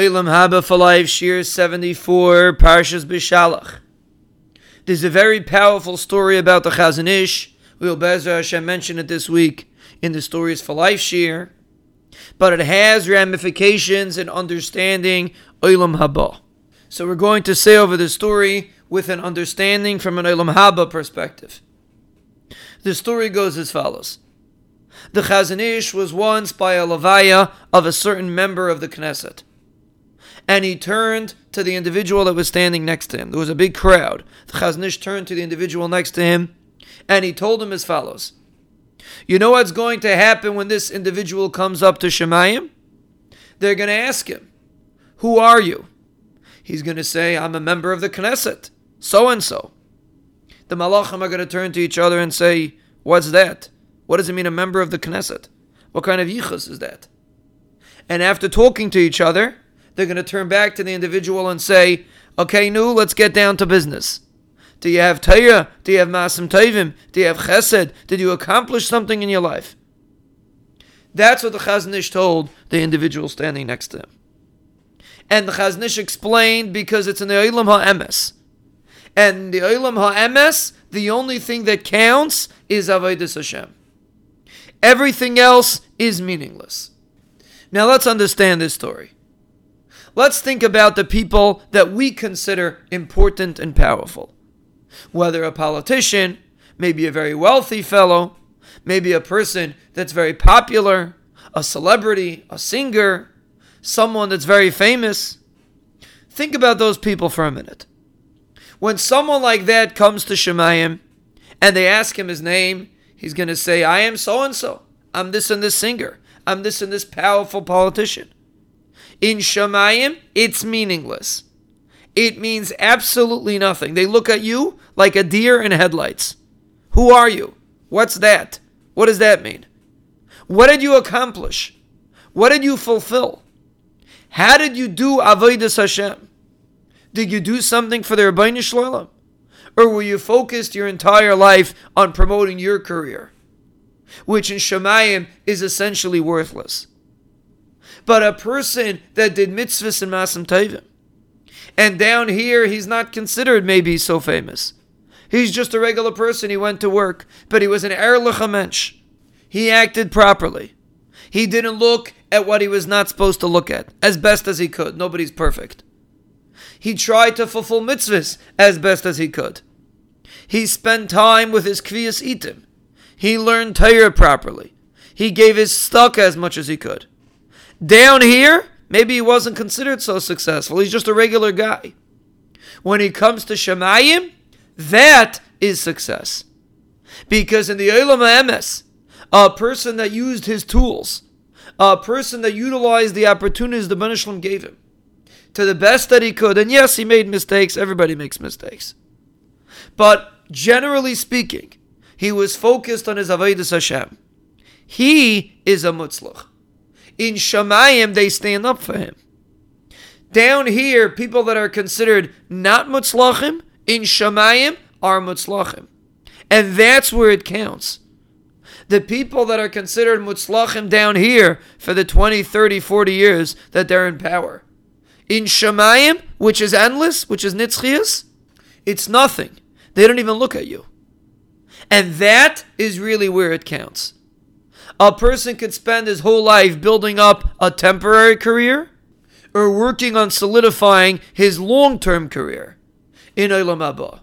Olam Haba for Life, Shiur 74, Parshas Bishalach. There's a very powerful story about the Chazon Ish. We'll Bezer Hashem mention it this week in the Stories for Life Shiur. But it has ramifications in understanding Olam Haba. So we're going to say over the story with an understanding from an Olam Haba perspective. The story goes as follows. The Chazon Ish was once by a levaya of a certain member of the Knesset. And he turned to the individual that was standing next to him. There was a big crowd. The Chazon Ish turned to the individual next to him and he told him as follows You know what's going to happen when this individual comes up to Shemayim? They're going to ask him, Who are you? He's going to say, I'm a member of the Knesset, so and so. The Malachim are going to turn to each other and say, What's that? What does it mean, a member of the Knesset? What kind of yichus is that? And after talking to each other, they're going to turn back to the individual and say, Okay, nu, let's get down to business. Do you have Torah? Do you have Masim Tevim? Do you have Chesed? Did you accomplish something in your life? That's what the Chazon Ish told the individual standing next to him. And the Chazon Ish explained because it's in the Olam HaEmes. And the Olam HaEmes, the only thing that counts is Avodah Hashem. Everything else is meaningless. Now let's understand this story. Let's think about the people that we consider important and powerful. Whether a politician, maybe a very wealthy fellow, maybe a person that's very popular, a celebrity, a singer, someone that's very famous. Think about those people for a minute. When someone like that comes to Shemayim and they ask him his name, he's going to say, I am so and so. I'm this and this singer. I'm this and this powerful politician. In Shemayim, it's meaningless. It means absolutely nothing. They look at you like a deer in headlights. Who are you? What's that? What does that mean? What did you accomplish? What did you fulfill? How did you do Avodah Hashem? Did you do something for the Ribono Shel Olam? Or were you focused your entire life on promoting your career? Which in Shemayim is essentially worthless. But a person that did mitzvahs and masim tevim, and down here he's not considered maybe so famous. He's just a regular person. He went to work, but he was an erlich mensch. He acted properly. He didn't look at what he was not supposed to look at as best as he could. Nobody's perfect. He tried to fulfill mitzvahs as best as he could. He spent time with his kviyas itim. He learned Torah properly. He gave his stuck as much as he could. Down here, maybe he wasn't considered so successful. He's just a regular guy. When he comes to Shemayim, that is success. Because in the Olam Emes, a person that used his tools, a person that utilized the opportunities the Banishlam gave him to the best that he could, and yes, he made mistakes, everybody makes mistakes. But generally speaking, he was focused on his Avodah Hashem. He is a Mutzlach. In Shemayim, they stand up for him. Down here, people that are considered not Mutzlachim, in Shemayim, are Mutzlachim. And that's where it counts. The people that are considered Mutzlachim down here for the 20, 30, 40 years that they're in power. In Shemayim, which is endless, which is Nitzchias, it's nothing. They don't even look at you. And that is really where it counts. A person could spend his whole life building up a temporary career or working on solidifying his long term career in Olam Haba.